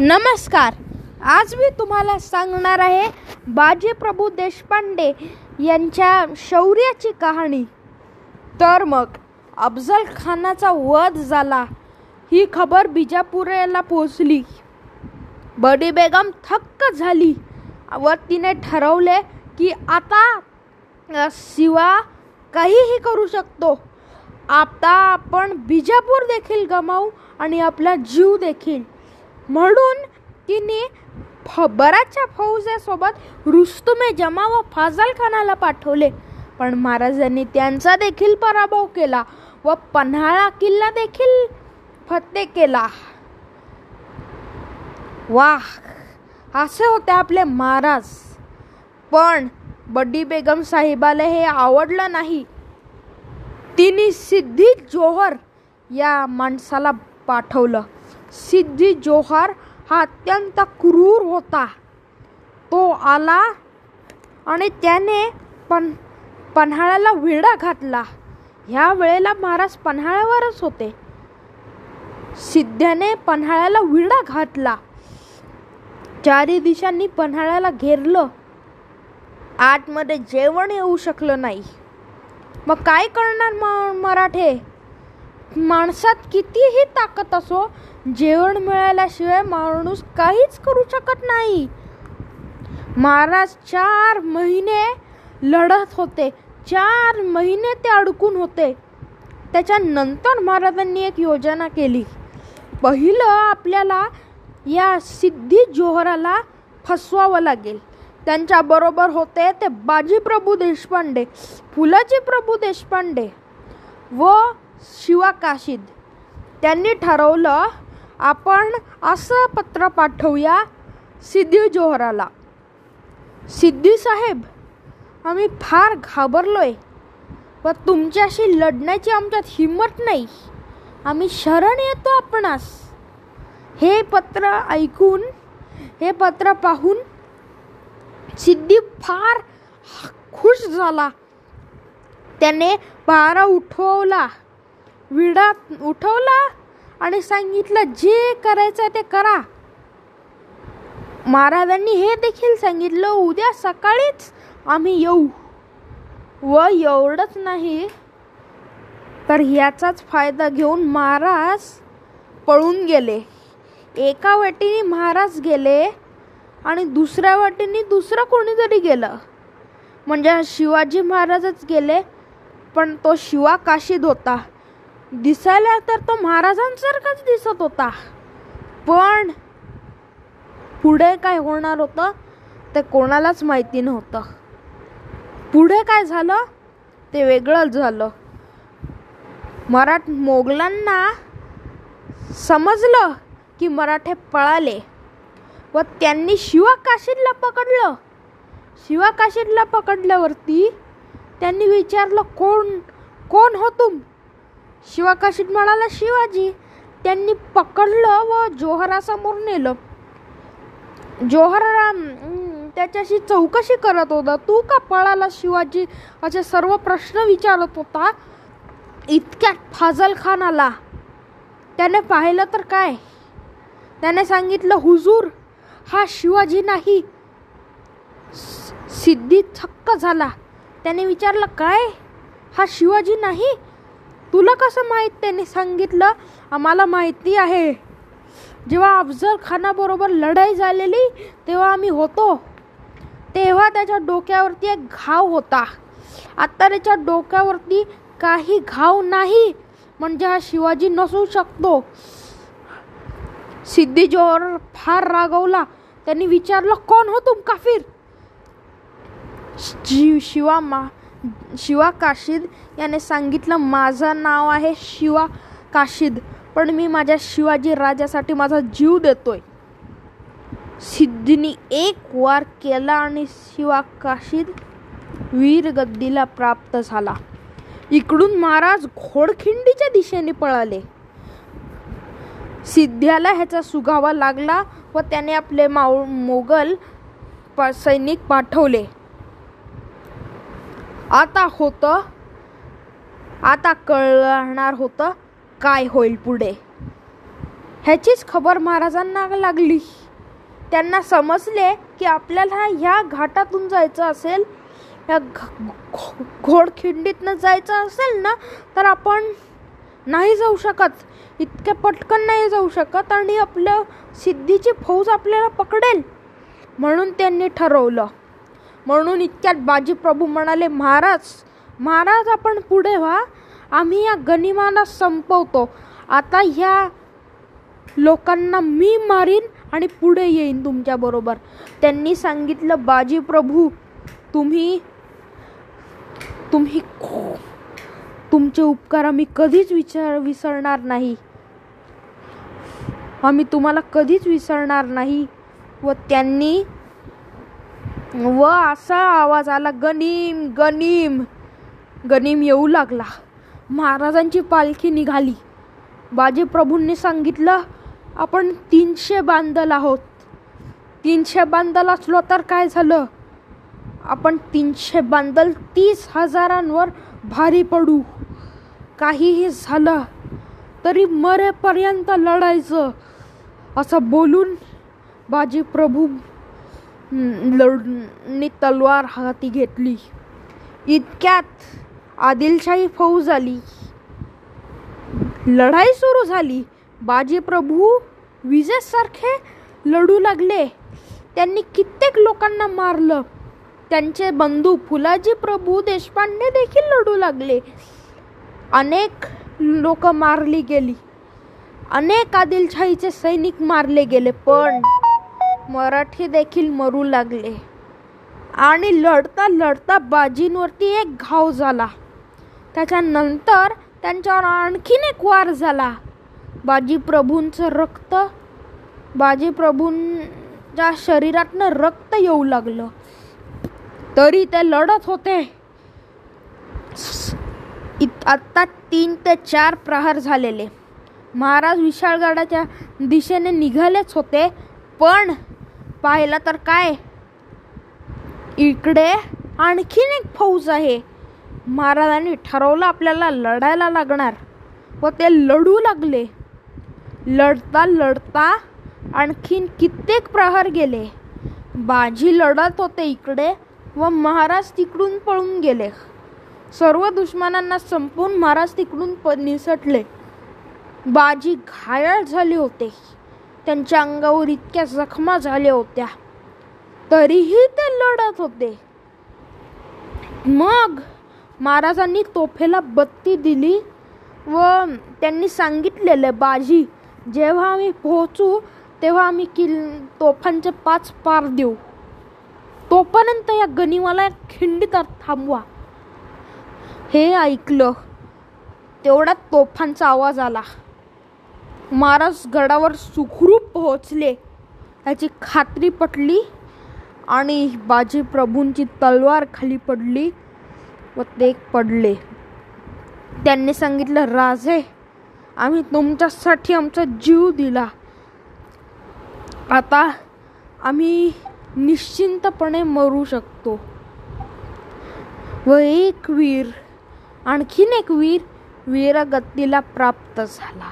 नमस्कार. आज मी तुम्हाला सांगणार आहे बाजीप्रभू देशपांडे यांच्या शौर्याची कहाणी. तर मग अफजल खानाचा वध झाला. ही खबर बिजापुरेला पोचली बडी बेगम थक्क झाली. व तिने ठरवले की आता शिवा काहीही करू शकतो. आता आपण बिजापूर देखील गमावू आणि आपला जीव देखील. म्हणून तिने फ बऱ्याचशा फौजासोबत रुस्तुमे जमा व फाजल खानाला पाठवले. पण महाराजांनी त्यांचा देखील पराभव केला व पन्हाळा किल्ला देखील फत्ते केला. वाह! असे होते आपले महाराज. पण बड्डी बेगम साहेबाला हे आवडलं नाही. तिने सिद्धी जोहर या माणसाला पाठवलं. सिद्धी जोहर हा अत्यंत क्रूर होता. तो आला आणि त्याने पण पन्हाळ्याला विडा घातला. ह्या वेळेला महाराज पन्हाळ्यावरच होते. सिद्ध्याने पन्हाळ्याला विडा घातला. चारी दिशांनी पन्हाळ्याला घेरलं. आतमध्ये जेवण येऊ शकलं नाही. मग काय करणार म मराठे? माणसात कितीही ताकद असो जेवण मिळाल्याशिवाय माणूस काहीच करू शकत नाही. महाराज चार महिने लढत होते. चार महिने ते अडकून होते. त्याच्यानंतर महाराजांनी एक योजना केली. पहिलं आपल्याला या सिद्धी जोहराला फसवावं लागेल. त्यांच्याबरोबर होते ते बाजीप्रभू देशपांडे फुलाजी प्रभू देशपांडे व शिवा काशीद त्यांनी ठरवलं आपण असं पत्र पाठवूया सिद्धी जोहराला. सिद्धी साहेब आम्ही फार घाबरलो आहे व तुमच्याशी लढण्याची आमच्यात हिंमत नाही. आम्ही शरण येतो आपणास. हे पत्र ऐकून हे पत्र पाहून सिद्धी फार खुश झाला. त्याने पारा उठवला. विडा उठवला आणि सांगितलं जे करायचं ते करा. महाराजांनी हे देखील सांगितलं उद्या सकाळीच आम्ही येऊ. व एवढंच नाही तर ह्याचाच फायदा घेऊन महाराज पळून गेले. एका वाटेने महाराज गेले आणि दुसऱ्या वाटेने दुसरं कोणीतरी गेलं. म्हणजे शिवाजी महाराजच गेले पण तो शिवा काशीद होता. दिसायला तर तो महाराजांसारखाच दिसत होता. पण पुढे काय होणार होतं ते कोणालाच माहिती नव्हतं. पुढे काय झालं ते वेगळंच झालं. मराठ मोगलांना समजलं की मराठे पळाले व त्यांनी शिवा काशीदला पकडलं. शिवा काशीदला पकडल्यावरती त्यांनी विचारलं कोण कोण हो तुम? शिवाकाशीत म्हणाला शिवाजी त्यांनी पकडलं व जोहरासमोर नेलं. जोहर त्याच्याशी चौकशी करत होता. तू का पळाला शिवाजी? असे सर्व प्रश्न विचारत होता. इतक्यात फाजल खान आला त्याने पाहिलं तर काय? त्याने सांगितलं हुजूर हा शिवाजी नाही. सिद्धी थक्क झाला. त्याने विचारलं काय? हा शिवाजी नाही? तुला कसं माहीत? त्यांनी सांगितलं आम्हाला माहिती आहे. जेव्हा अफजल खानाबरोबर लढाई झालेली तेव्हा आम्ही होतो. तेव्हा त्याच्या डोक्यावरती एक घाव होता. आता त्याच्या डोक्यावरती काही घाव नाही. म्हणजे हा शिवाजी नसू शकतो. सिद्धी जोहर फार रागवला. त्यांनी विचारलं कोण हो तुम काफिर? जी शिवा मा शिवा काशीद याने सांगितलं माझं नाव आहे शिवा काशीद पण मी माझ्या शिवाजी राजासाठी माझा जीव देतोय. सिद्धीने एक वार केला आणि शिवा काशीद वीर गद्दीला प्राप्त झाला. इकडून महाराज घोडखिंडीच्या दिशेने पळाले. सिद्ध्याला ह्याचा सुगावा लागला व त्याने आपले माऊ मोगल सैनिक पाठवले. आता होतं आता कळणार होतं काय होईल पुढे. ह्याचीच खबर महाराजांना लागली. त्यांना समजले की आपल्याला ह्या घाटातून जायचं असेल या घोडखिंडीतनं जायचं असेल ना तर आपण नाही जाऊ शकत. इतक्या पटकन नाही जाऊ शकत आणि आपलं सिद्धीची फौज आपल्याला पकडेल म्हणून त्यांनी ठरवलं. म्हणून इतक्यात बाजीप्रभू म्हणाले महाराज महाराज आपण पुढे व्हा. आम्ही या गनिमाला संपवतो. आता ह्या लोकांना मी मारीन आणि पुढे येईन तुमच्याबरोबर त्यांनी सांगितलं बाजीप्रभू तुम्ही तुम्ही तुमचे उपकार आम्ही कधीच विचार विसरणार नाही. आम्ही तुम्हाला कधीच विसरणार नाही. व त्यांनी व असा आवाज आला गनीम गनीम. गनीम येऊ लागला. महाराजांची पालखी निघाली. बाजीप्रभूंनी सांगितलं आपण तीनशे बांधल आहोत. तीनशे बांधल असलो तर काय झालं? आपण तीनशे बांधल तीस हजारांवर भारी पडू. काहीही झालं तरी मरेपर्यंत लढायचं असं बोलून बाजीप्रभू लढणी तलवार हाती घेतली. इतक्यात आदिलशाही फौज आली लढाई सुरू झाली. बाजी प्रभू विजेसारखे लढू लागले. त्यांनी कित्येक लोकांना मारलं. त्यांचे बंधू फुलाजी प्रभू देशपांडे देखील लढू लागले. अनेक लोक मारली गेली. अनेक आदिलशाहीचे सैनिक मारले गेले पण मराठी देखील मरू लागले. आणि लढता लढता बाजींवरती एक घाव झाला. त्याच्यानंतर त्यांच्यावर आणखीन एक वार झाला. बाजी प्रभूंचं रक्त बाजीप्रभूंच्या शरीरातनं रक्त येऊ लागलं. तरी ते लढत होते. आत्ता तीन ते चार प्रहार झालेले. महाराज विशाळगडाच्या दिशेने निघालेच होते पण पाहिलं तर काय? इकडे आणखीन एक फौज आहे. महाराजांनी ठरवलं आपल्याला लढायला लागणार व ते लढू लागले. लढता लढता आणखीन कित्येक प्रहार गेले. बाजी लढत होते इकडे व महाराज तिकडून पळून गेले. सर्व दुश्मनांना संपून महाराज तिकडून प निसटले. बाजी घायाळ झाले होते. त्यांच्या अंगावर इतक्या जखमा झाल्या होत्या. तरीही ते लढत होते. मग महाराजांनी तोफेला बत्ती दिली व त्यांनी सांगितलेलं बाजी जेव्हा आम्ही पोहोचू तेव्हा आम्ही किल तोफांचे पाच पार देऊ. तोपर्यंत या गनिमाला खिंडीत थांबवा. हे ऐकलं तेवढ्यात तोफांचा आवाज आला. महाराज गडावर सुखरूप पोहोचले. याची खात्री पटली आणि बाजी प्रभूंची तलवार खाली पडली व ते पडले. त्यांनी सांगितलं राजे आम्ही तुमच्यासाठी आमचा जीव दिला. आता आम्ही निश्चिंतपणे मरू शकतो. व एक वीर आणखीन एक वीर वीरगतीला प्राप्त झाला.